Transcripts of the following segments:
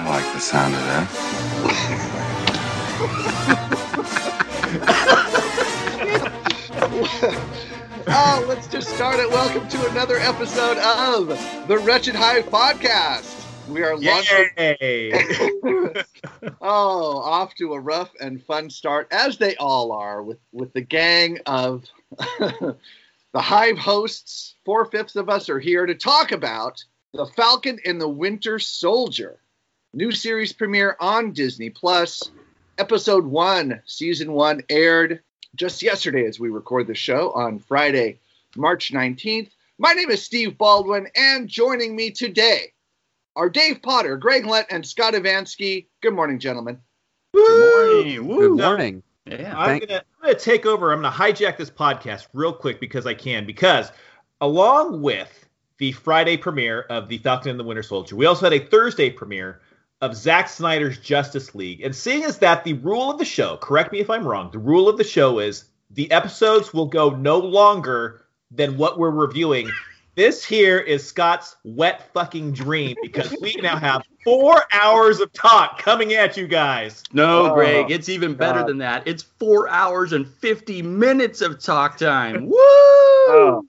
I like the sound of that. Oh, let's just start it. Welcome to another episode of the Wretched Hive podcast. We are launching. oh, off to a rough and fun start, as they all are, with with the gang of the Hive hosts. Four fifths of us are here to talk about the Falcon and the Winter Soldier, new series premiere on Disney Plus. Episode one, season one, aired just yesterday as we record the show on Friday, March 19th. My name is Steve Baldwin, and joining me today are Dave Potter, Greg Lent, and Scott Ivansky. Good morning, gentlemen. Good morning. Good morning. Yeah. I'm Thank- gonna, I'm gonna take over. I'm gonna hijack this podcast real quick because I can. Because along with the Friday premiere of the Falcon and the Winter Soldier, we also had a Thursday premiere of Zack Snyder's Justice League. And seeing as that the rule of the show, correct me if I'm wrong, the rule of the show is the episodes will go no longer than what we're reviewing. This here is Scott's wet fucking dream because we now have four hours of talk coming at you guys. No, Oh, Greg, it's even better God. than that. It's four hours and 50 minutes of talk time. Woo! Oh.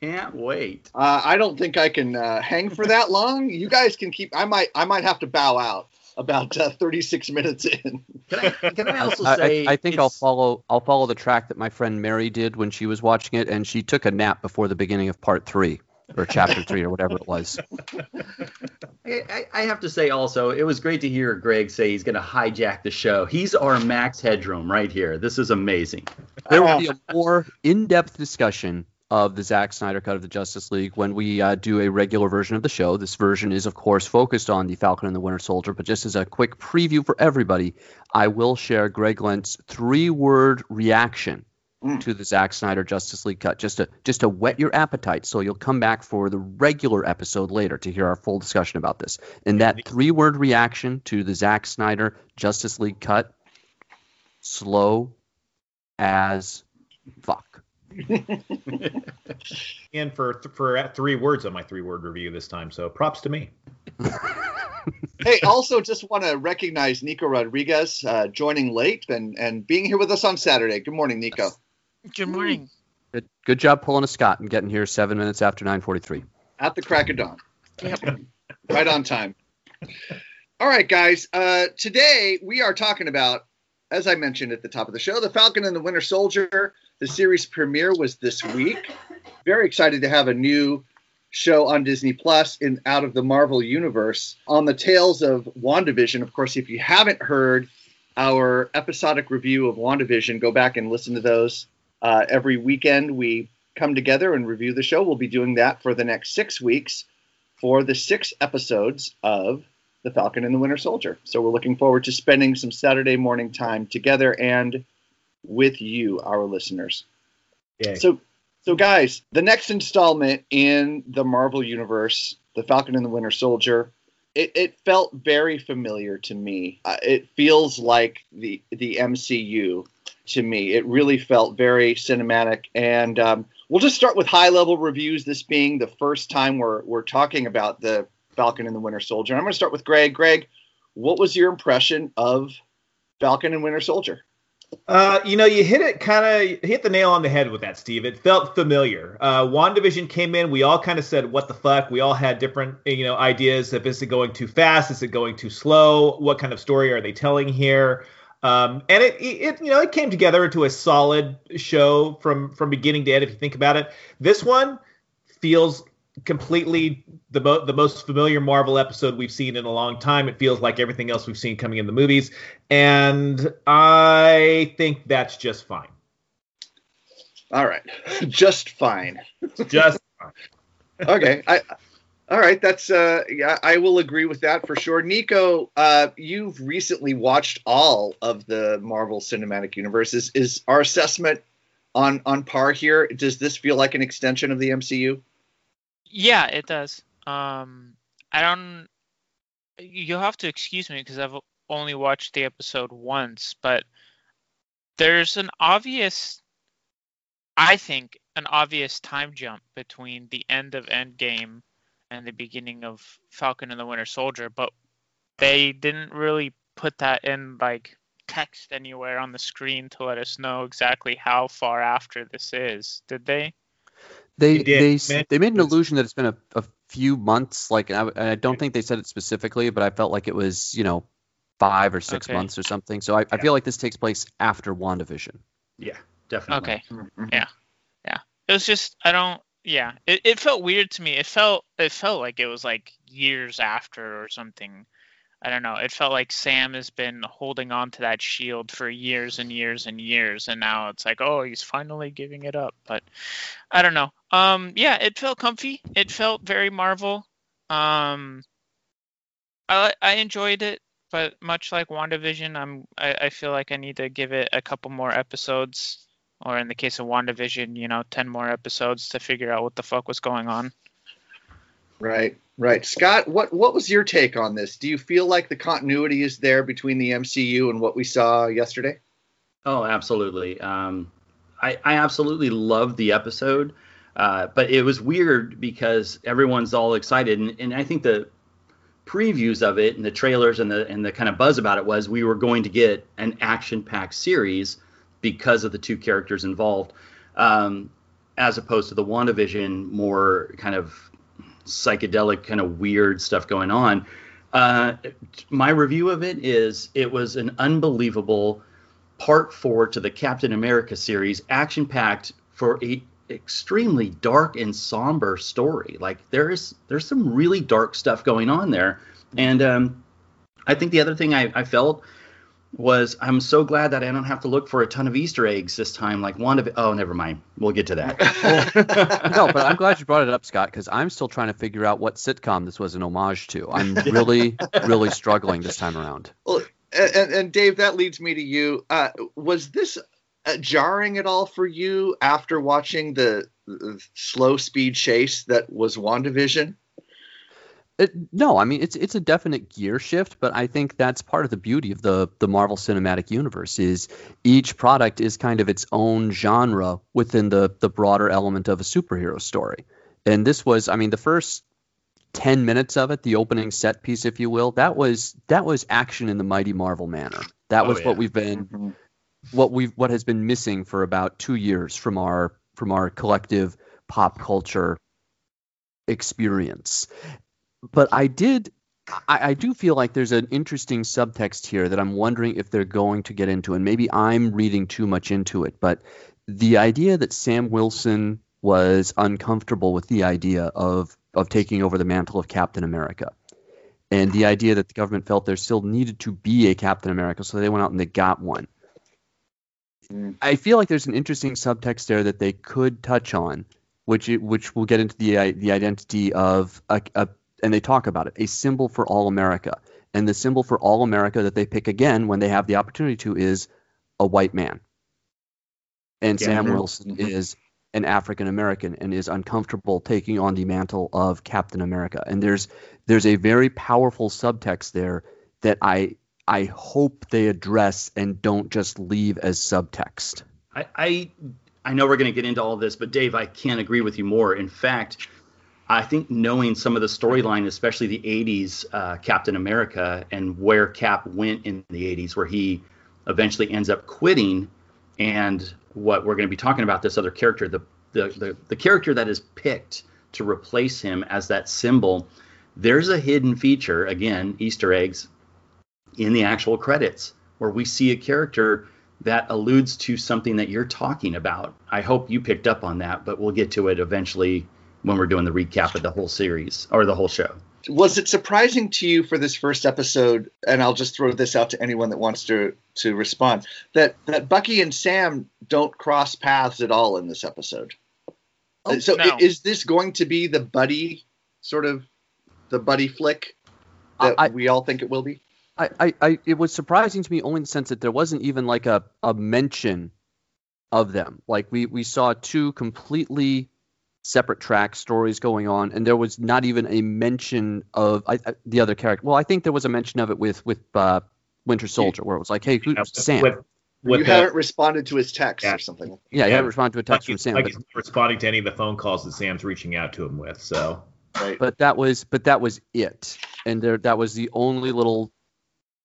Can't wait. Uh, I don't think I can uh, hang for that long. You guys can keep. I might. I might have to bow out about uh, 36 minutes in. Can I, can I also I, say? I, I think I'll follow. I'll follow the track that my friend Mary did when she was watching it, and she took a nap before the beginning of part three or chapter three or whatever it was. I, I- I have to say also, it was great to hear Greg say he's going to hijack the show. He's our Max Headroom right here. This is amazing. There will be a more in-depth discussion of the Zack Snyder cut of the Justice League when we uh, do a regular version of the show. This version is, of course, focused on the Falcon and the Winter Soldier. But just as a quick preview for everybody, I will share Greg Lent's three-word reaction Mm. to the Zack Snyder Justice League cut, just to just to whet your appetite, so you'll come back for the regular episode later to hear our full discussion about this. And that three-word reaction to the Zack Snyder Justice League cut, slow as fuck. And for for three words on my three-word review this time, so props to me. hey, also just want to recognize Nico Rodriguez uh, joining late and and being here with us on Saturday. Good morning, Nico. Good morning. Good, good job pulling a Scott and getting here seven minutes after 9:43. At the crack of dawn. Yep. right on time. All right, guys. Uh, today we are talking about, as I mentioned at the top of the show, The Falcon and the Winter Soldier. The series premiere was this week. Very excited to have a new show on Disney Plus in out of the Marvel universe on the tales of WandaVision. Of course, if you haven't heard our episodic review of WandaVision, go back and listen to those. Uh, every weekend we come together and review the show. We'll be doing that for the next six weeks for the six episodes of The Falcon and the Winter Soldier. So we're looking forward to spending some Saturday morning time together and with you, our listeners. Yeah. So, so guys, the next installment in the Marvel universe, The Falcon and the Winter Soldier, it, it felt very familiar to me. Uh, it feels like the the MCU to me. It really felt very cinematic, and um, we'll just start with high level reviews. This being the first time we're we're talking about the Falcon and the Winter Soldier. I'm going to start with Greg. Greg, what was your impression of Falcon and Winter Soldier? Uh, you know, you hit it kind of hit the nail on the head with that, Steve. It felt familiar. Uh, WandaVision came in. We all kind of said, "What the fuck?" We all had different, you know, ideas. of is it going too fast? Is it going too slow? What kind of story are they telling here? Um, and it, it, you know, it came together into a solid show from from beginning to end. If you think about it, this one feels completely the mo- the most familiar Marvel episode we've seen in a long time. It feels like everything else we've seen coming in the movies, and I think that's just fine. All right, just fine. Just fine. Okay, I All right, that's uh yeah, I will agree with that for sure. Nico, uh you've recently watched all of the Marvel Cinematic Universes. Is, is our assessment on on par here? Does this feel like an extension of the MCU? Yeah, it does. Um, I don't. You'll have to excuse me because I've only watched the episode once, but there's an obvious, I think, an obvious time jump between the end of Endgame and the beginning of Falcon and the Winter Soldier, but they didn't really put that in like text anywhere on the screen to let us know exactly how far after this is, did they? They They they Man- they made an illusion that it's been a, a few months. Like I, I don't think they said it specifically, but I felt like it was you know five or six Okay. months or something. So I, I feel like this takes place after WandaVision. Yeah, definitely. Okay. Mhm. Yeah, yeah. It was just I don't. Yeah, it, it felt weird to me. It felt it felt like it was like years after or something. I don't know. It felt like Sam has been holding on to that shield for years and years and years, and now it's like, oh, he's finally giving it up. But I don't know. Um, yeah, it felt comfy. It felt very Marvel. Um, I I enjoyed it, but much like WandaVision, I'm I, I feel like I need to give it a couple more episodes, or in the case of WandaVision, you know, ten more episodes to figure out what the fuck was going on. Right, right. Scott, what what was your take on this? Do you feel like the continuity is there between the MCU and what we saw yesterday? Oh, absolutely. Um, I, I absolutely loved the episode, uh, but it was weird because everyone's all excited, and, and I think the previews of it and the trailers and the and the kind of buzz about it was we were going to get an action-packed series because of the two characters involved, um, as opposed to the WandaVision more kind of psychedelic, kind of weird stuff going on. Uh, my review of it is it was an unbelievable part four to the Captain America series, action packed for a extremely dark and somber story. Like there's there's some really dark stuff going on there, and um, I think the other thing I, I felt was I'm so glad that I don't have to look for a ton of Easter eggs this time. Like one of oh, never mind, we'll get to that. no, but I'm glad you brought it up, Scott, because I'm still trying to figure out what sitcom this was an homage to. I'm really, really struggling this time around. Well, and, and Dave, that leads me to you. Uh, was this uh, jarring at all for you after watching the, the slow speed chase that was WandaVision? It, no, I mean it's it's a definite gear shift, but I think that's part of the beauty of the the Marvel Cinematic Universe is each product is kind of its own genre within the the broader element of a superhero story. And this was, I mean, the first 10 minutes of it, the opening set piece if you will, that was that was action in the mighty Marvel manner. That Oh, was yeah. what we've been mm-hmm. what we've what has been missing for about 2 years from our from our collective pop culture experience but I did I, I do feel like there's an interesting subtext here that I'm wondering if they're going to get into, and maybe I'm reading too much into it. But the idea that Sam Wilson was uncomfortable with the idea of of taking over the mantle of Captain America, and the idea that the government felt there still needed to be a Captain America, so they went out and they got one. Mm. I feel like there's an interesting subtext there that they could touch on, which which will get into the the identity of a, a and they talk about it a symbol for all America, and the symbol for all America that they pick again when they have the opportunity to is a white man, and Yeah. Sam. Wilson is an African American and is uncomfortable taking on the mantle of Captain America, and there's there's a very powerful subtext there that I I hope they address and don't just leave as subtext. I, I I know we're going to get into all this, but Dave, I can't agree with you more. In fact, I think knowing some of the storyline, especially the '80s uh, Captain America and where Cap went in the '80s, where he eventually ends up quitting, and what we're going to be talking about this other character, the the the, the character that is picked to replace him as that symbol. There's a hidden feature again, Easter eggs in the actual credits where we see a character that alludes to something that you're talking about. I hope you picked up on that, but we'll get to it eventually when we're doing the recap of the whole series or the whole show. Was it surprising to you for this first episode? And I'll just throw this out to anyone that wants to to respond. That that Bucky and Sam don't cross paths at all in this episode. Oh, so no. i- is this going to be the buddy sort of the buddy flick that I- we all think it will be? I, I, I it was surprising to me only in the sense that there wasn't even like a, a mention of them. Like we, we saw two completely separate track stories going on, and there was not even a mention of I, I, the other character. Well, I think there was a mention of it with with uh, Winter Soldier, where it was like, "Hey, who's Yeah, Sam?" With, with you the, haven't responded to his text Yeah. or something. yeah, you yeah. haven't responded to a text like, from Sam, like but, he's not responding to any of the phone calls that Sam's reaching out to him with. So Right. but that was but that was it, and there that was the only little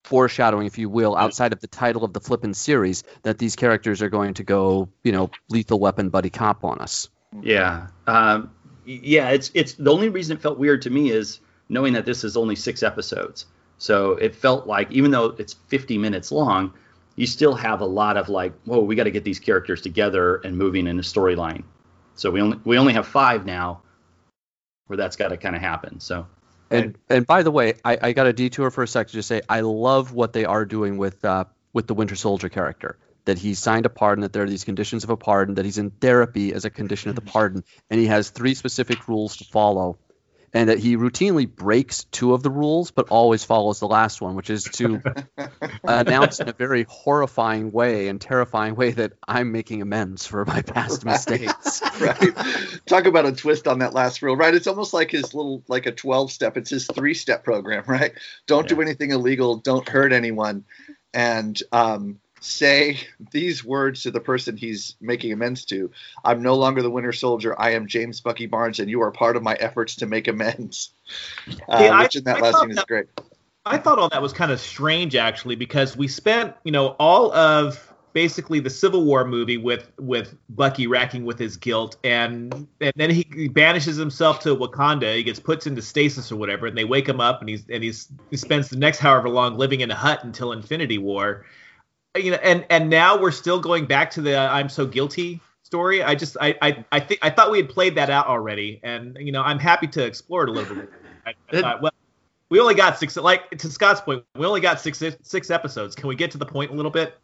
foreshadowing, if you will, outside of the title of the flippin' series that these characters are going to go, you know, lethal weapon buddy cop on us. Yeah. Um, yeah, it's it's the only reason it felt weird to me is knowing that this is only six episodes. So it felt like even though it's 50 minutes long, you still have a lot of like, whoa, we got to get these characters together and moving in a storyline. So we only we only have five now, where that's got to kind of happen. So And and by the way, I, I got a detour for a sec to just say I love what they are doing with uh, with the Winter Soldier character. That he signed a pardon, that there are these conditions of a pardon, that he's in therapy as a condition of the pardon, and he has three specific rules to follow, and that he routinely breaks two of the rules, but always follows the last one, which is to announce in a very horrifying way and terrifying way that I'm making amends for my past mistakes. right. Talk about a twist on that last rule, right? It's almost like his little, like a 12 step. It's his three step program, right? Don't do anything illegal. Don't hurt anyone. And um, say these words to the person he's making amends to I'm no longer the Winter Soldier. I am James Bucky Barnes, and you are part of my efforts to make amends. Uh, I- which in that I last thought scene is great. I thought all that was kind of strange actually because we spent, you know, all of basically the Civil War movie with with Bucky racking with his guilt and and then he, he banishes himself to Wakanda. He gets put into stasis or whatever, and they wake him up and he's and he's he spends the next however long living in a hut until Infinity War. You know, and and now we're still going back to the I'm so guilty story. I just I I I think I thought we had played that out already, and you know I'm happy to explore it a little bit. I, I thought, well, we only got six. Like to Scott's point, we only got six six episodes. Can we get to the point a little bit?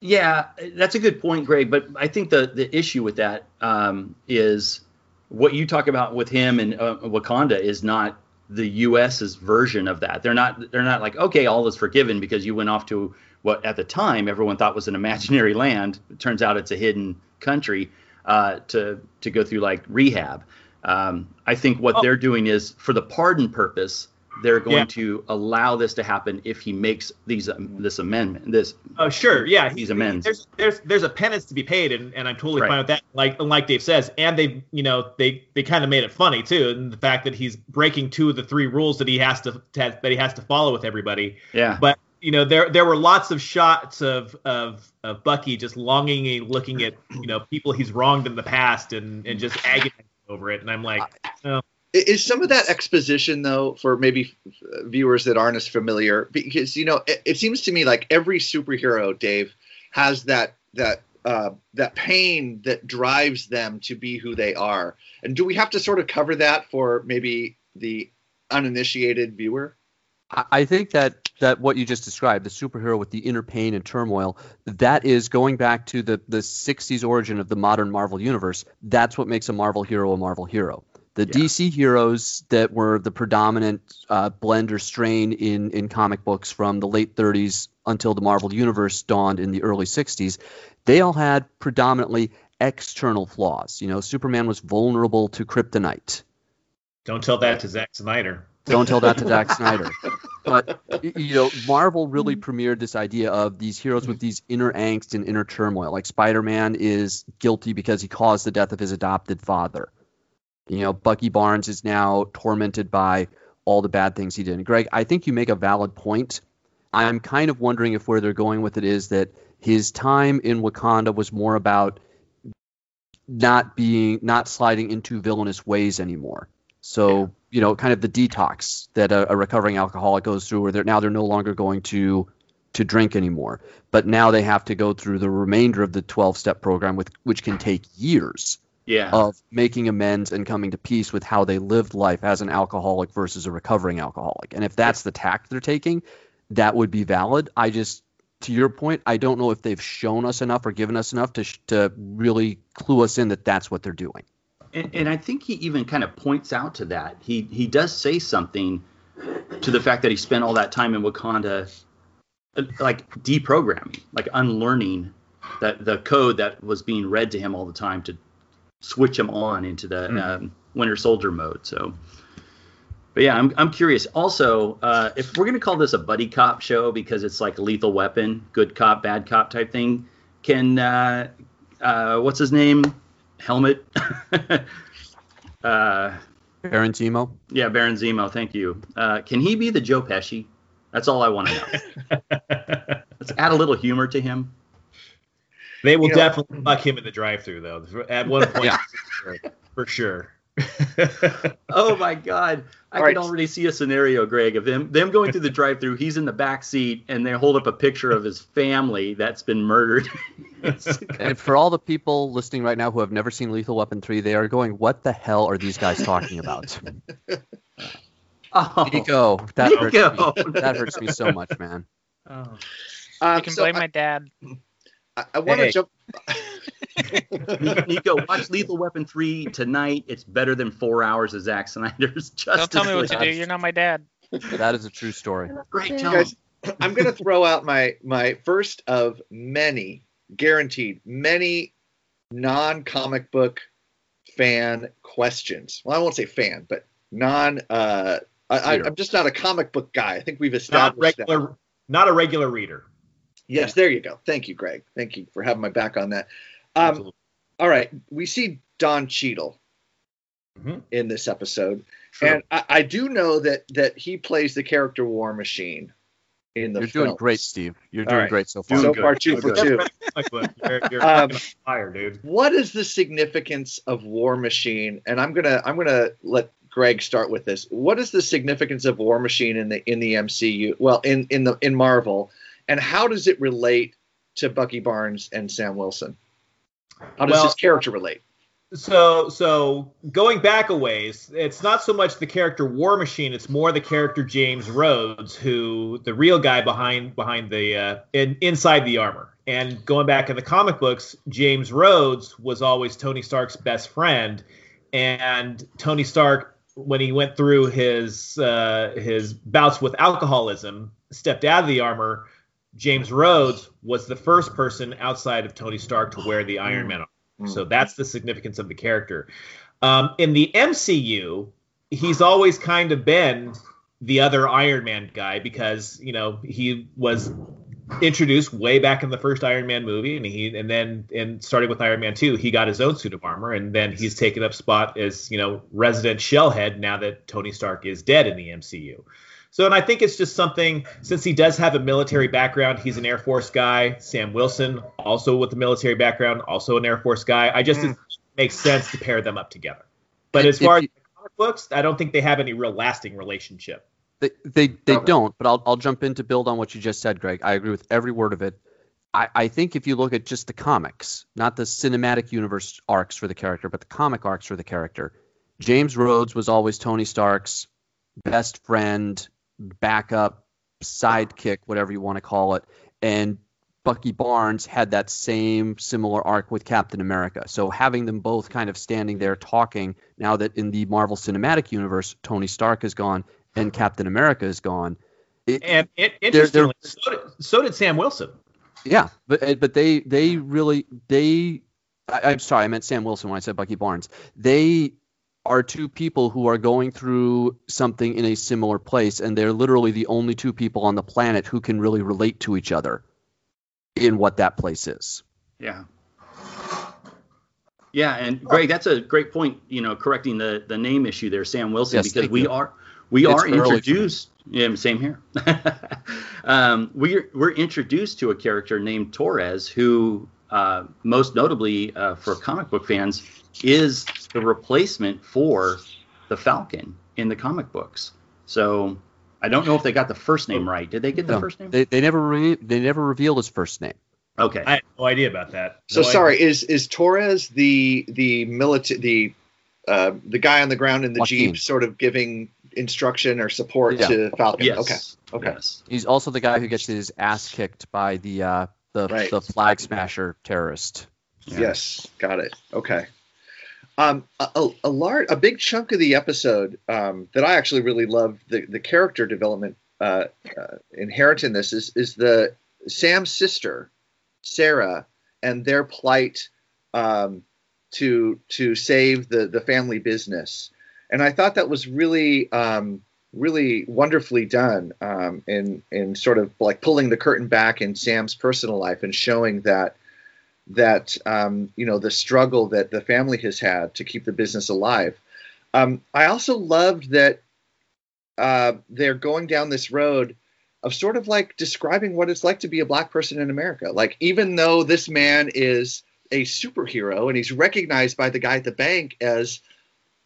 Yeah, that's a good point, Greg. But I think the the issue with that um, is what you talk about with him and uh, Wakanda is not the U.S.'s version of that. They're not they're not like okay, all is forgiven because you went off to what at the time everyone thought was an imaginary land. It turns out it's a hidden country uh, to to go through like rehab. Um, I think what Oh. they're doing is for the pardon purpose. They're going Yeah. to allow this to happen if he makes these um, this amendment. This Oh, sure, yeah. He's amends. There's there's there's a penance to be paid, and, and I'm totally Right. fine with that. Like like Dave says, and they you know they they kind of made it funny too, and the fact that he's breaking two of the three rules that he has to that he has to follow with everybody. yeah. But you know there there were lots of shots of of of Bucky just longingly looking at you know people he's wronged in the past and and just agonizing over it, and I'm like, oh, Is some of that exposition though for maybe viewers that aren't as familiar? Because you know, it, it seems to me like every superhero, Dave, has that that uh, that pain that drives them to be who they are. And do we have to sort of cover that for maybe the uninitiated viewer? I think that that what you just described, the superhero with the inner pain and turmoil, that is going back to the the 60s origin of the modern Marvel universe. That's what makes a Marvel hero a Marvel hero. The DC heroes that were the predominant uh, blend or strain in in comic books from the late 30s until the Marvel universe dawned in the early 60s, they all had predominantly external flaws. You know, Superman was vulnerable to kryptonite. don't tell that to Zack Snyder. Don't tell that to Zack Snyder. But you know, Marvel really hmm. premiered this idea of these heroes hmm. with these inner angst and inner turmoil. Like Spider-Man is guilty because he caused the death of his adopted father. You know, Bucky Barnes is now tormented by all the bad things he did. And Greg, I think you make a valid point. I'm kind of wondering if where they're going with it is that his time in Wakanda was more about not being not sliding into villainous ways anymore. So you know, kind of the detox that a, a recovering alcoholic goes through, where they're now they're no longer going to to drink anymore, but now they have to go through the remainder of the 12 step program, with which can take years yeah. of making amends and coming to peace with how they lived life as an alcoholic versus a recovering alcoholic. And if that's the tack they're taking, that would be valid. I just, to your point, I don't know if they've shown us enough or given us enough to sh- to really clue us in that that's what they're doing. And, and I think he even kind of points out to that. He he does say something to the fact that he spent all that time in Wakanda, uh, like deprogramming, like unlearning that the code that was being read to him all the time to switch him on into the Mm. um, Winter Soldier mode. So, but yeah, I'm I'm curious. Also, uh, if we're gonna call this a buddy cop show because it's like Lethal Weapon, good cop, bad cop type thing, can uh, uh, what's his name? Helmet. uh, Baron Zemo. yeah, Baron Zemo. Thank you. Uh, can he be the Joe Pesci? That's all I want to know. Let's add a little humor to him. They will You know- definitely fuck him in the drive-through though. At one point, Yeah. for sure. Oh my God! I All can right. already see a scenario, Greg, of them them going through the drive-through. He's in the back seat, and they hold up a picture of his family that's been murdered. And for all the people listening right now who have never seen Lethal Weapon 3, they are going, what the hell are these guys talking about? oh, Nico, that hurts, me. that hurts me so much, man. Oh. Um, You can so blame I, my dad. I, I want to Hey. jump. Nico, watch Lethal Weapon 3 tonight. It's better than four hours of Zack Snyder's Justice Don't tell me what to do. You're not my dad. That is a true story. Great job. guys, I'm going to throw out my my first of many, guaranteed, many non-comic book fan questions. Well, I won't say fan, but non. Uh, I, I, I'm just not a comic book guy. I think we've not established that. not a regular reader. Yes, there you go. Thank you, Greg. Thank you for having my back on that. Um, all right, we see Don Cheadle Mhm. in this episode, True. and I, I do know that that he plays the character War Machine in the You're film. doing great, Steve. You're doing right. great so far. So good. far, two for two. You're, you're Um, fire, dude. what is the significance of War Machine? And I'm gonna I'm gonna let Greg start with this. What is the significance of War Machine in the in the MCU? Well, in in the in Marvel, and how does it relate to Bucky Barnes and Sam Wilson? How does Well- his character relate? So, so going back a ways, it's not so much the character War Machine; it's more the character James Rhodes, who the real guy behind behind the uh, in, inside the armor. And going back in the comic books, James Rhodes was always Tony Stark's best friend, and Tony Stark, when he went through his uh, his bouts with alcoholism, stepped out of the armor. James Rhodes was the first person outside of Tony Stark to wear the Iron Man armor. So that's the significance of the character. Um, in the MCU, he's always kind of been the other Iron Man guy because you know he was introduced way back in the first Iron Man movie, and he and then and starting with Iron Man two, he got his own suit of armor, and then he's taken up spot as you know resident shellhead now that Tony Stark is dead in the MCU. So, and I think it's just something since he does have a military background, he's an Air Force guy. Sam Wilson, also with a military background, also an Air Force guy. I just it mm. makes sense to pair them up together. But And as far as you- the comic books, I don't think they have any real lasting relationship. They they, they don't, but I'll I'll jump in to build on what you just said, Greg. I agree with every word of it. I, I think if you look at just the comics, not the cinematic universe arcs for the character, but the comic arcs for the character, James Rhodes was always Tony Stark's best friend, backup, sidekick, whatever you want to call it. And Bucky Barnes had that same similar arc with Captain America. So having them both kind of standing there talking now that in the Marvel Cinematic Universe, Tony Stark is gone and Captain America is gone. It, And it, They're- they're- interestingly, so, did, so did Sam Wilson. yeah, but uh, but they they really they I, I'm sorry, I meant Sam Wilson when I said Bucky Barnes. They are two people who are going through something in a similar place, and they're literally the only two people on the planet who can really relate to each other in what that place is. Yeah. Yeah, and Greg, that's a great point. You know, correcting the the name issue there, Sam Wilson, Yes, because we you. are we It's are early for me. introduced. Yeah, same here. um, we're we're introduced to a character named Torres, who uh, most notably uh, for comic book fans is the replacement for the Falcon in the comic books. So I don't know if they got the first name right. Did they get the No, first name? They, they never re- they never revealed his first name. okay. I had no idea about that. So No sorry, is is Torres the the military the uh, the guy on the ground in the Joaquin. jeep, sort of giving instruction or support Yeah. to Falcon? yes. Okay, okay. Yes. He's also the guy who gets his ass kicked by the uh, the Right. the flag smasher terrorist. Yeah. Yes, got it. Okay. Um, a, a, large, a big chunk of the episode um, that I actually really loved the the character development uh, uh, inherent in this is is the Sam's sister, Sarah, and their plight um, to to save the the family business, and I thought that was really um, really wonderfully done um, in in sort of like pulling the curtain back in Sam's personal life and showing that that um, you know the struggle that the family has had to keep the business alive. Um, I also loved that uh, they're going down this road of sort of like describing what it's like to be a black person in America. Like even though this man is a superhero and he's recognized by the guy at the bank as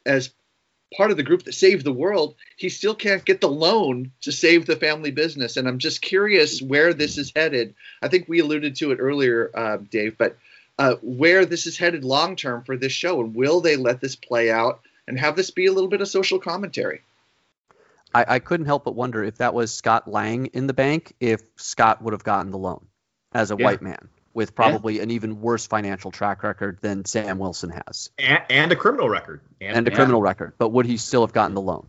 as part of the group that saved the world, he still can't get the loan to save the family business. And I'm just curious where this is headed. I think we alluded to it earlier, uh, Dave, but uh, where this is headed long term for this show, and will they let this play out and have this be a little bit of social commentary? I, I couldn't help but wonder if that was Scott Lang in the bank, if Scott would have gotten the loan as a Yeah. white man with probably an even worse financial track record than Sam Wilson has and, and a criminal record. and a criminal record. But would he still have gotten the loan?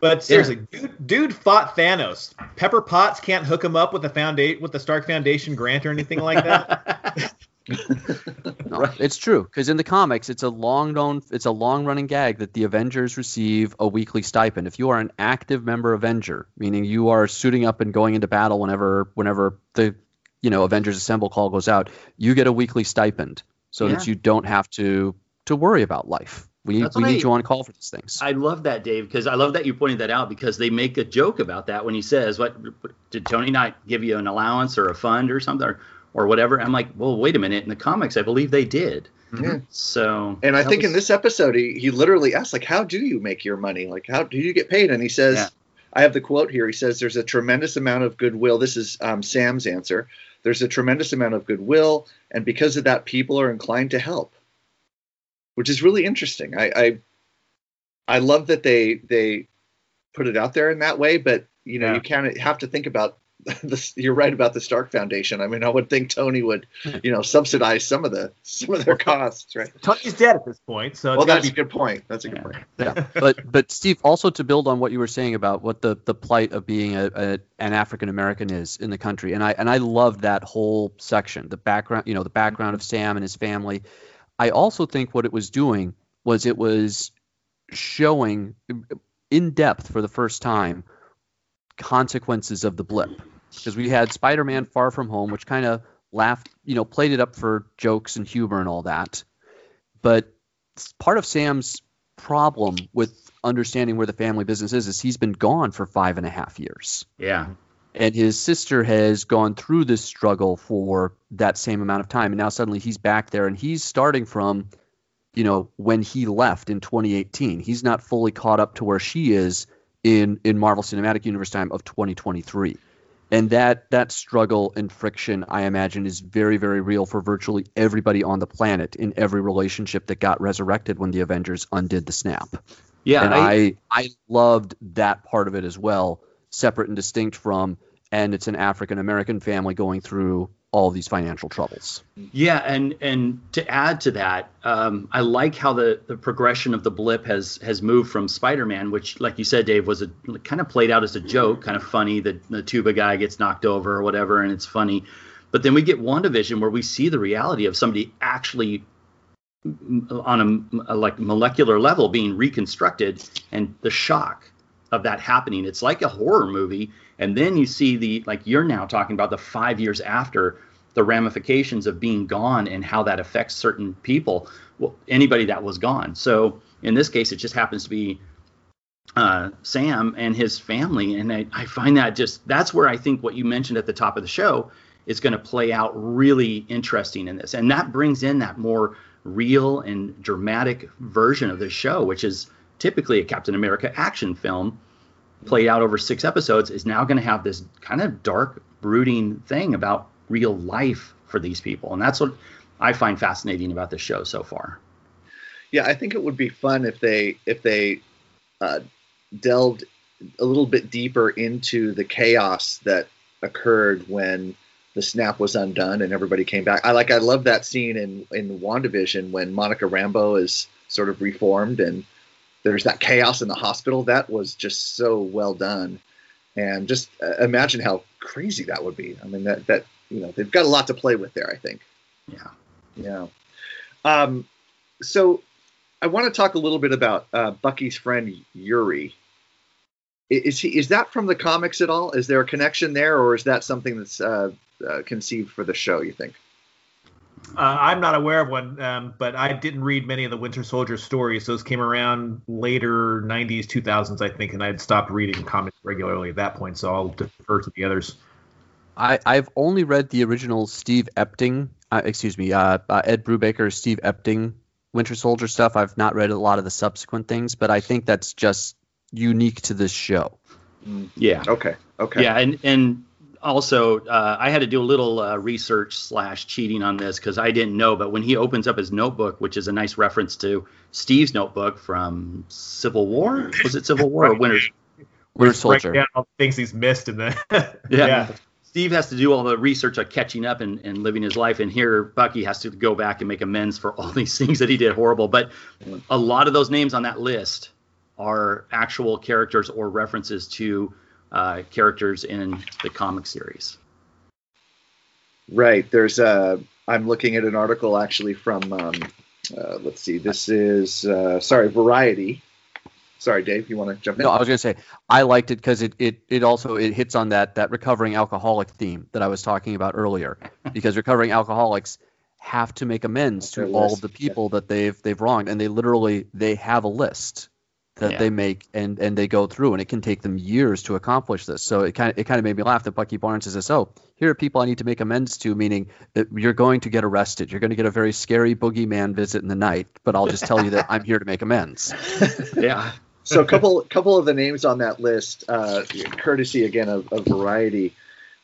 But seriously, dude, dude fought Thanos. Pepper Potts can't hook him up with the foundation with the Stark Foundation grant or anything like that. No, it's true because in the comics, it's a long known, it's a long running gag that the Avengers receive a weekly stipend. If you are an active member Avenger, meaning you are suiting up and going into battle whenever, whenever the, you know, Avengers Assemble call goes out, you get a weekly stipend so that you don't have to to worry about life. We That's we need I- you on call for these things. I love that, Dave, because I love that you pointed that out because they make a joke about that when he says, "What did Tony not give you an allowance or a fund or something or, or whatever?" I'm like, "Well, wait a minute. In the comics, I believe they did." Yeah. So, And I think was- in this episode, he, he literally asks, like, how do you make your money? Like, how do you get paid? And he says, Yeah. I have the quote here. He says, there's a tremendous amount of goodwill. This is um, Sam's answer. There's a tremendous amount of goodwill. And because of that, people are inclined to help, which is really interesting. I, I, I love that they, they put it out there in that way, but you know, Yeah. you kind of have to think about this. You're right about the Stark Foundation. I mean, I would think Tony would, you know, subsidize some of the, some of their costs, right? Tony's dead at this point, so Well, gotta that's a good point. That's a good point. yeah, but but Steve, also to build on what you were saying about what the the plight of being a, a an African American is in the country, and I and I love that whole section, the background, you know, the background of mm-hmm. Sam and his family. I also think what it was doing was it was showing in depth for the first time consequences of the blip because we had Spider-Man Far From Home, which kind of laughed, you know, played it up for jokes and humor and all that, but part of Sam's problem with understanding where the family business is is he's been gone for five and a half years. yeah, And his sister has gone through this struggle for that same amount of time. And now suddenly he's back there and he's starting from, you know, when he left in 2018. He's not fully caught up to where she is in, in Marvel Cinematic Universe time of 2023. And that that struggle and friction, I imagine, is very, very real for virtually everybody on the planet in every relationship that got resurrected when the Avengers undid the snap. yeah. and I, I, I loved that part of it as well, separate and distinct from, and it's an African American family going through all these financial troubles. Yeah, and and to add to that, um, I like how the the progression of the blip has has moved from Spider-Man, which, like you said, Dave, was a kind of played out as a joke, kind of funny. The the tuba guy gets knocked over or whatever, and it's funny. But then we get WandaVision where we see the reality of somebody actually on a, a like molecular level being reconstructed, and the shock of that happening. It's like a horror movie, and then you see the like you're now talking about the five years after the ramifications of being gone and how that affects certain people, well, anybody that was gone. So in this case, it just happens to be uh, Sam and his family, and I, I find that just that's where I think what you mentioned at the top of the show is going to play out really interesting in this, and that brings in that more real and dramatic version of the show, which is typically a Captain America action film played out over six episodes, is now going to have this kind of dark, brooding thing about real life for these people, and that's what I find fascinating about this show so far. Yeah, I think it would be fun if they if they uh, delved a little bit deeper into the chaos that occurred when the snap was undone and everybody came back. I like I love that scene in in WandaVision when Monica Rambeau is sort of reformed and there's that chaos in the hospital. That was just so well done. And just uh, imagine how crazy that would be. I mean that that you know they've got a lot to play with there. I think. Yeah. Yeah. Um, so I want to talk a little bit about uh, Bucky's friend Yuri. Is he is that from the comics at all? Is there a connection there, or is that something that's uh, uh, conceived for the show? You think? Uh, I'm not aware of one, um, but I didn't read many of the Winter Soldier stories. Those came around later 90s, 2000s, I think, and I had stopped reading comics regularly at that point. So I'll defer to the others. I, I've only read the original Steve Epting, uh, excuse me, uh, uh, Ed Brubaker, Steve Epting Winter Soldier stuff. I've not read a lot of the subsequent things, but I think that's just unique to this show. Yeah. Okay. Okay. Yeah, and and also uh, I had to do a little uh, research slash cheating on this because I didn't know. But when he opens up his notebook, which is a nice reference to Steve's notebook from Civil War, was it Civil War or Winter? Winter Break Soldier. down all the things he's missed in the. Yeah. yeah. Steve has to do all the research of catching up and, and living his life, and here Bucky has to go back and make amends for all these things that he did horrible. But a lot of those names on that list are actual characters or references to uh, characters in the comic series. Right. There's uh I'm looking at an article actually from um, uh, let's see. This is uh, sorry, Variety. Sorry, Dave. You want to jump in? No, I was gonna say I liked it because it, it it also it hits on that that recovering alcoholic theme that I was talking about earlier. because recovering alcoholics have to make amends to all list, of the people that they've they've wronged, and they literally they have a list that Yeah. they make and and they go through, and it can take them years to accomplish this. So it kind of it kind of made me laugh that Bucky Barnes says, "Oh, here are people I need to make amends to," meaning you're going to get arrested. You're going to get a very scary boogeyman visit in the night, but I'll just tell you that I'm here to make amends. Yeah. so a couple couple of the names on that list, uh, courtesy again of, of Variety.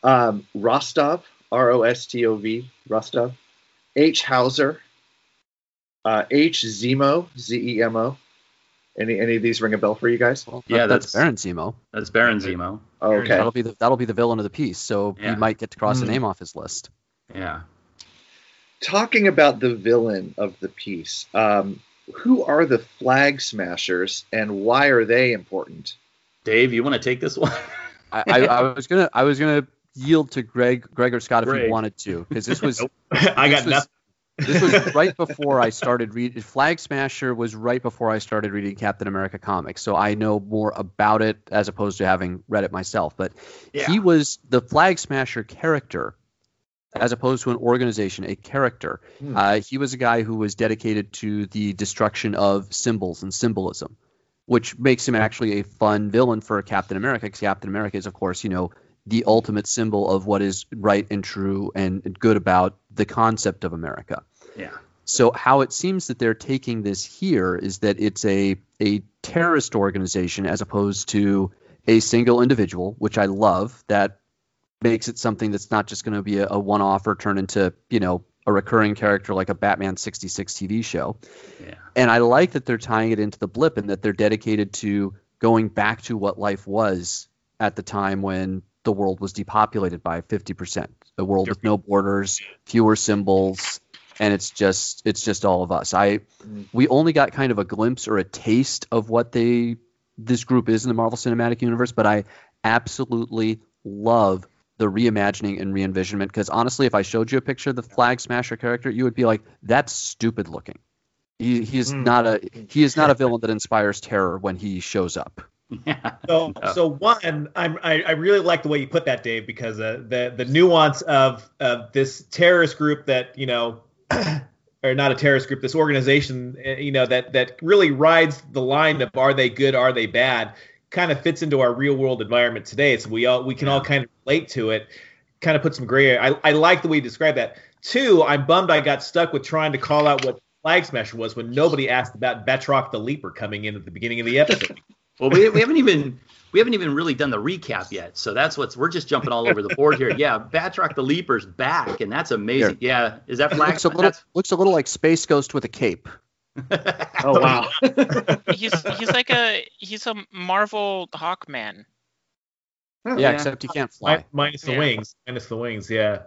Um, Rostov, R O S T O V, Rostov. H Hauser. Uh, H Zemo, Z E M O. Any any of these ring a bell for you guys? Well, Yeah, that- that's that's- Baron Zemo. That's Baron Zemo. Okay. That'll be the that'll be the villain of the piece. So Yeah. he might get to cross a Hmm. name off his list. Yeah. Talking about the villain of the piece, um, who are the Flag Smashers and why are they important? Dave, you want to take this one? I, I, I was gonna I was gonna yield to Greg Greg or Scott if Greg. you wanted to because this was I got was- nothing. This was right before I started reading Flag Smasher was right before I started reading Captain America comics, so I know more about it as opposed to having read it myself. But he was the Flag Smasher character as opposed to an organization, a character. Hmm. Uh, he was a guy who was dedicated to the destruction of symbols and symbolism, which makes him actually a fun villain for Captain America. Because Captain America is, of course, you know, the ultimate symbol of what is right and true and good about the concept of America. Yeah. So how it seems that they're taking this here is that it's a a terrorist organization as opposed to a single individual, which I love. That makes it something that's not just going to be a, a one-off or turn into you know a recurring character like a Batman 66 TV show. Yeah. And I like that they're tying it into the blip and that they're dedicated to going back to what life was at the time when the world was depopulated by 50%. A world with no borders, fewer symbols, and it's just it's just all of us. I Mm. we only got kind of a glimpse or a taste of what they this group is in the Marvel Cinematic Universe, but I absolutely love the reimagining and re-envisionment because honestly, if I showed you a picture of the Flag Smasher character, you would be like, "That's stupid looking." He, he is Mm. not a he is not a villain that inspires terror when he shows up. Yeah. So, Oh. so one, I'm, I, I really like the way you put that, Dave, because uh, the the nuance of of this terrorist group that you know, or not a terrorist group, this organization, uh, you know, that that really rides the line of are they good, are they bad, kind of fits into our real world environment today. So we all we can all kind of relate to it, kind of put some gray. I I like the way you describe that. Two, I'm bummed I got stuck with trying to call out what Flag Smasher was when nobody asked about Batroc the Leaper coming in at the beginning of the episode. Well, we, we haven't even we haven't even really done the recap yet, so that's what's we're just jumping all over the board here. Yeah, Batroc the Leaper's back, and that's amazing. Yeah, is that flag? looks a little that's- looks a little like Space Ghost with a cape. Oh wow. He's he's like a he's a Marvel Hawkman. Oh, yeah, Yeah. except he can't fly. Minus the Yeah. wings. Minus the wings. Yeah.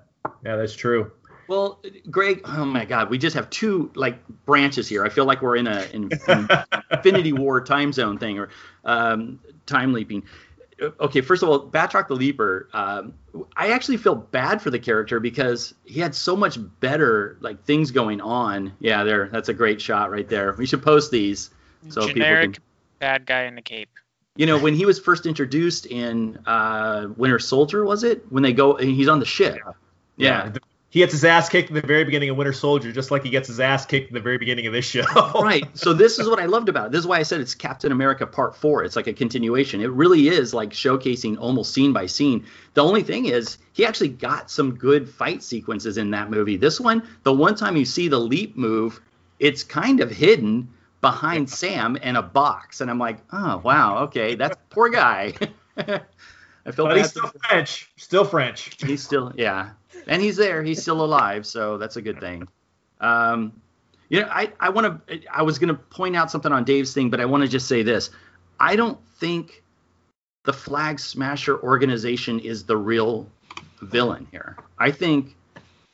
Yeah, that's true. Well, Greg, oh my God, we just have two like branches here. I feel like we're in a in, in Infinity War time zone thing or um, time leaping. Okay, first of all, Batroc the Leaper. Um, I actually feel bad for the character because he had so much better like things going on. Yeah, there, that's a great shot right there. We should post these so Generic people can. bad guy in the cape. You know, when he was first introduced in uh, Winter Soldier, was it when they go? He's on the ship. Yeah. He gets his ass kicked in the very beginning of Winter Soldier, just like he gets his ass kicked in the very beginning of this show. right. So this is what I loved about it. This is why I said it's Captain America Part Four. It's like a continuation. It really is like showcasing almost scene by scene. The only thing is he actually got some good fight sequences in that movie. This one, the one time you see the leap move, it's kind of hidden behind Sam in a box, and I'm like, oh wow, okay, that's poor guy. I feel But bad. he's still French. Still French. He's still yeah, and he's there. He's still alive, so that's a good thing. Um, you know, I I want to. I was going to point out something on Dave's thing, but I want to just say this. I don't think the Flag Smasher organization is the real villain here. I think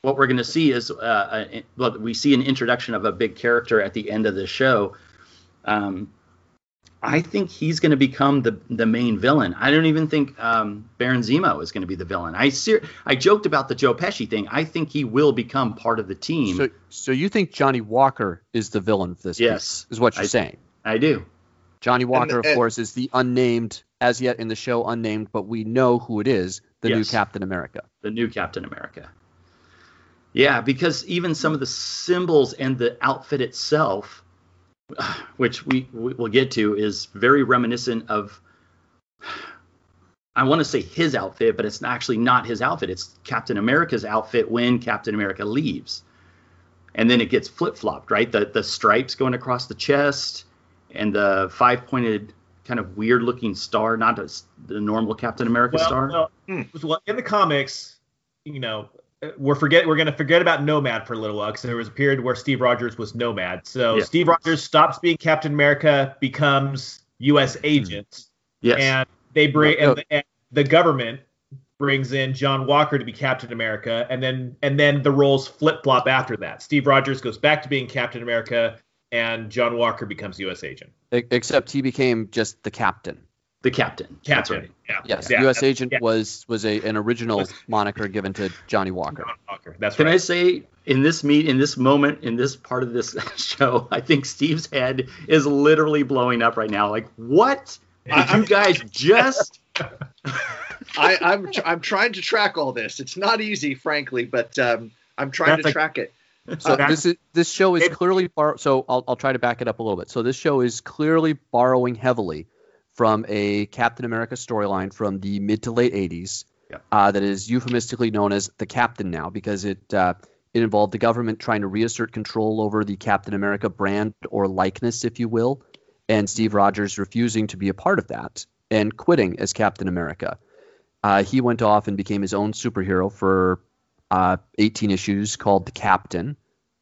what we're going to see is uh, a, well, we see an introduction of a big character at the end of the show. Um, I think he's going to become the the main villain. I don't even think um, Baron Zemo is going to be the villain. I ser- I joked about the Joe Pesci thing. I think he will become part of the team. So, so you think Johnny Walker is the villain of this? Yes. piece, is what you're I- saying. I do. Johnny Walker, of and- course, is the unnamed, as yet in the show, unnamed, but we know who it is. The new Captain America. the new Captain America. Yeah, because even some of the symbols and the outfit itself, which we we will get to, is very reminiscent of. I want to say his outfit, but it's actually not his outfit. It's Captain America's outfit when Captain America leaves, and then it gets flip flopped, right? The the stripes going across the chest, and the five pointed kind of weird looking star, not a, the normal Captain America Well, star. well, hmm. well, in the comics, you know, we're forget we're gonna forget about Nomad for a little while because there was a period where Steve Rogers was Nomad. So. Steve Rogers stops being Captain America, becomes U.S. Hmm. agent, yes. and they bring and, the, and the government brings in John Walker to be Captain America, and then and then the roles flip flop after that. Steve Rogers goes back to being Captain America, and John Walker becomes U.S. agent. Except he became just the captain. The captain. That's Captain. right. Yeah. Yes, Yeah, U.S. agent yeah. was was a an original moniker given to Johnny Walker. John Walker. That's Can right. I say in this meet in this moment in this part of this show, I think Steve's head is literally blowing up right now. Like, what did I- you guys just? I, I'm tr- I'm trying to track all this. It's not easy, frankly, but um, I'm trying That's to a- track it. So that's- this is this show is clearly bar- so I'll I'll try to back it up a little bit. So this show is clearly borrowing heavily from a Captain America storyline from the mid to late 80s Yeah. uh, that is euphemistically known as the Captain now because it uh, it involved the government trying to reassert control over the Captain America brand or likeness, if you will, and Steve Rogers refusing to be a part of that and quitting as Captain America. Uh, he went off and became his own superhero for uh, 18 issues called The Captain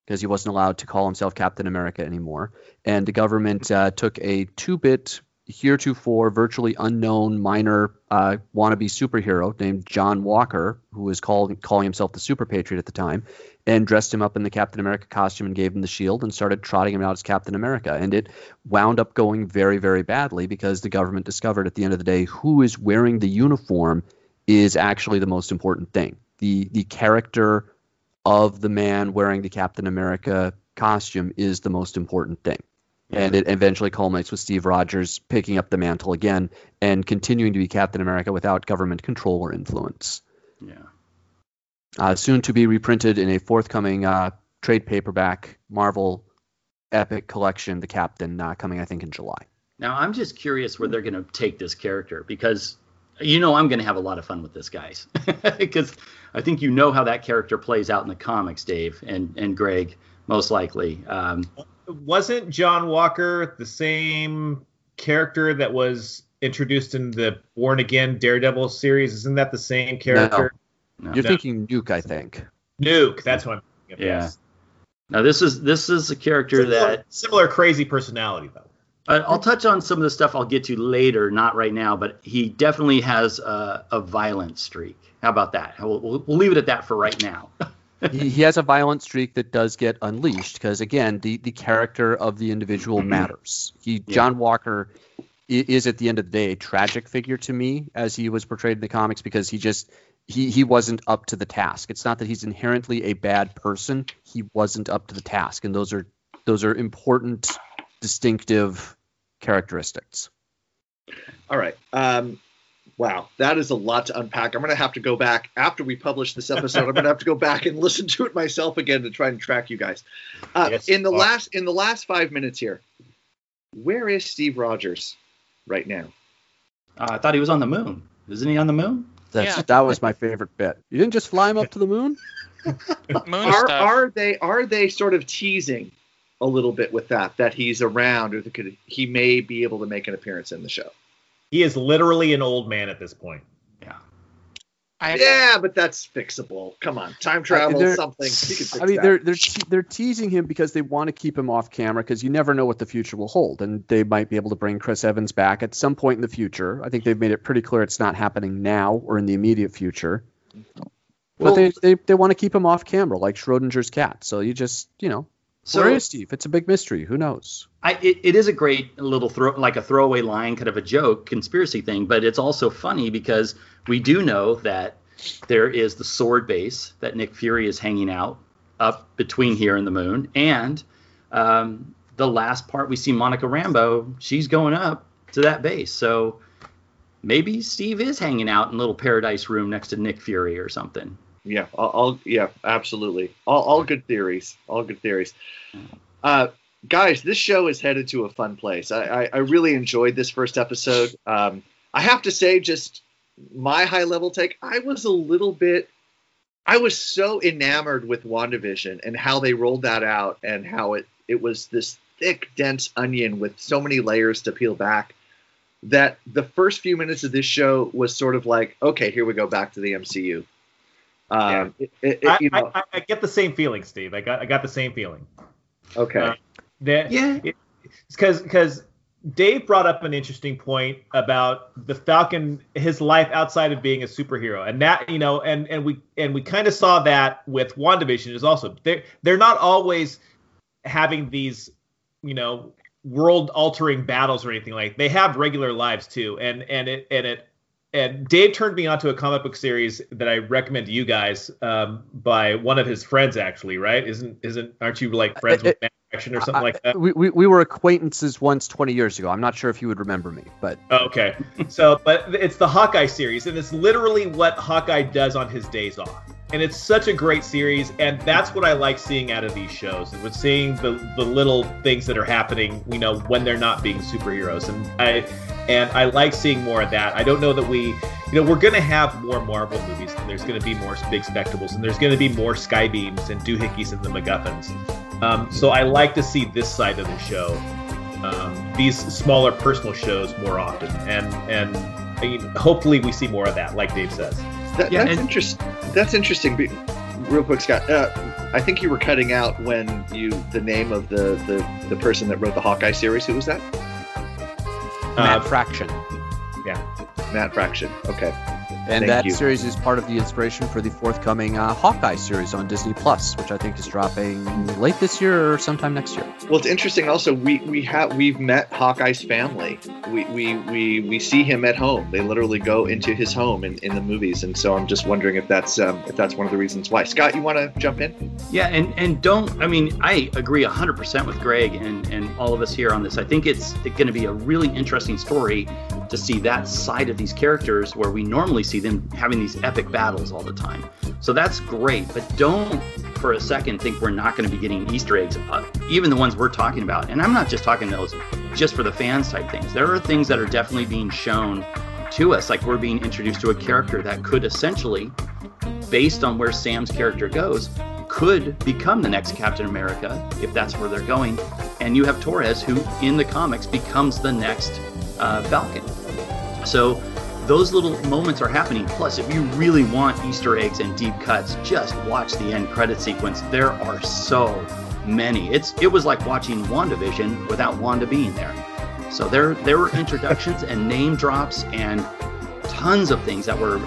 because he wasn't allowed to call himself Captain America anymore. And the government uh, took a two bit, heretofore virtually unknown minor uh, wannabe superhero named John Walker, who was called, calling himself the Super Patriot at the time, and dressed him up in the Captain America costume and gave him the shield and started trotting him out as Captain America. And it wound up going very, very badly because the government discovered at the end of the day who is wearing the uniform is actually the most important thing. The the character of the man wearing the Captain America costume is the most important thing. And it eventually culminates with Steve Rogers picking up the mantle again and continuing to be Captain America without government control or influence. Yeah. Uh, soon to be reprinted in a forthcoming uh, trade paperback Marvel Epic Collection, The Captain, uh, coming I think in July. Now I'm just curious where they're going to take this character because you know I'm going to have a lot of fun with this, guys, because I think you know how that character plays out in the comics, Dave and and Greg, most likely. Um, wasn't John Walker the same character that was introduced in the Born Again Daredevil series? Isn't that the same character? no. You're No. thinking Nuke, I think. Nuke. That's what I'm thinking of. Yeah. yes. Now this is this is a character Similar, that similar crazy personality though. Uh, I'll touch on some of the stuff I'll get to later, not right now, but he definitely has a, a violent streak. How about that? We'll, we'll, we'll leave it at that for right now. he, he has a violent streak that does get unleashed because again the, the character of the individual matters. He Yeah. john walker is at the end of the day a tragic figure to me as he was portrayed in the comics because he just he, he wasn't up to the task. It's not that he's inherently a bad person. He wasn't up to the task and those are those are important distinctive characteristics. All right. Um, wow, that is a lot to unpack. I'm going to have to go back after we publish this episode. I'm going to have to go back and listen to it myself again to try and track you guys. Uh, Yes, in the uh, last in the last five minutes here, where is Steve Rogers right now? Uh, I thought he was on the moon. Isn't he on the moon? that's Yeah. that was my favorite bit you didn't just fly him up to the moon Moon Are stuff. are they are they sort of teasing a little bit with that that he's around or that could he may be able to make an appearance in the show? He is literally an old man at this point. Yeah. I, Yeah, but that's fixable. Come on, time travel, they're- something. You can fix I mean, that. they're they're they're teasing him because they want to keep him off camera because you never know what the future will hold, and they might be able to bring Chris Evans back at some point in the future. I think they've made it pretty clear it's not happening now or in the immediate future. Well- but they, they, they want to keep him off camera like Schrodinger's cat. So you just you know So where is Steve? It's a big mystery. Who knows? I, it, it is a great little throw, like a throwaway line, kind of a joke, conspiracy thing, but it's also funny because we do know that there is the S.W.O.R.D. base that Nick Fury is hanging out up between here and the moon, and um, the last part we see Monica Rambeau, she's going up to that base, so maybe Steve is hanging out in a little paradise room next to Nick Fury or something. Yeah, all, all yeah, absolutely. All, all good theories. All good theories. Uh, guys, this show is headed to a fun place. I, I, I really enjoyed this first episode. Um, I have to say, just my high level take, I was a little bit. I was so enamored with WandaVision and how they rolled that out and how it, it was this thick, dense onion with so many layers to peel back that the first few minutes of this show was sort of like, okay, here we go back to the MCU. Um, it, it, it- I, you know, I, I get the same feeling, Steve. I got I got the same feeling. okay. uh, That Yeah. because because Dave brought up an interesting point about the Falcon, his life outside of being a superhero, and that you know, and and we and we kind of saw that with WandaVision is also they they're not always having these you know world altering battles or anything like they have regular lives too and and it and it and Dave turned me onto a comic book series that I recommend to you guys um, by one of his friends actually right? Isn't isn't aren't you like friends with Man Action or something like that We, we, we were acquaintances once 20 years ago. I'm not sure if you would remember me, but okay. So, but it's the Hawkeye series, and it's literally what Hawkeye does on his days off. And it's such a great series, and that's what I like seeing out of these shows. And with seeing the the little things that are happening, you know, when they're not being superheroes, and I and I like seeing more of that. I don't know that we, you know, we're gonna have more Marvel movies, and there's gonna be more big spectacles, and there's gonna be more skybeams and doohickeys and the MacGuffins. Um, so I like to see this side of the show um, these smaller personal shows more often, and and I mean, hopefully we see more of that, like Dave says. That, Yeah, that's and- interesting. That's interesting. Real quick, Scott. Uh, I think you were cutting out when you the name of the, the the person that wrote the Hawkeye series. Who was that? Matt Uh, Fraction. Yeah. Matt Fraction. Okay. And Thank that you. series is part of the inspiration for the forthcoming uh, Hawkeye series on Disney Plus, which I think is dropping late this year or sometime next year. Well, it's interesting. Also, we we have we've met Hawkeye's family. We, we we we see him at home. They literally go into his home in, in the movies, and so I'm just wondering if that's um, if that's one of the reasons why. Scott, you want to jump in? Yeah, and and don't I mean I agree 100% with Greg and and all of us here on this. I think it's going to be a really interesting story to see that side of these characters where we normally see them having these epic battles all the time. So that's great, but don't for a second think we're not going to be getting Easter eggs, uh, even the ones we're talking about. And I'm not just talking those just for the fans type things. There are things that are definitely being shown to us, like we're being introduced to a character that could essentially, based on where Sam's character goes, could become the next Captain America if that's where they're going. And you have Torres, who in the comics becomes the next uh, Falcon. So those little moments are happening. Plus, if you really want Easter eggs and deep cuts, just watch the end credit sequence. There are so many. It's it was like watching WandaVision without Wanda being there. So there there were introductions and name drops and tons of things that were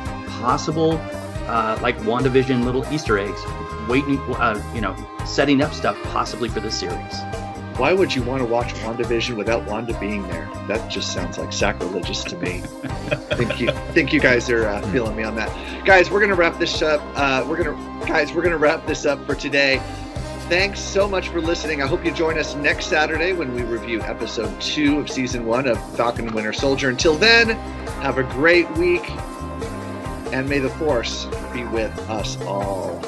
possible, uh, like WandaVision little Easter eggs, waiting, uh, you know, setting up stuff possibly for the series. Why would you want to watch WandaVision without Wanda being there? That just sounds like sacrilegious to me. think you think you guys are uh, feeling me on that, guys. We're gonna wrap this up. Uh, we're gonna guys, we're gonna wrap this up for today. Thanks so much for listening. I hope you join us next Saturday when we review episode two of season one of Falcon and Winter Soldier. Until then, have a great week, and may the Force be with us all.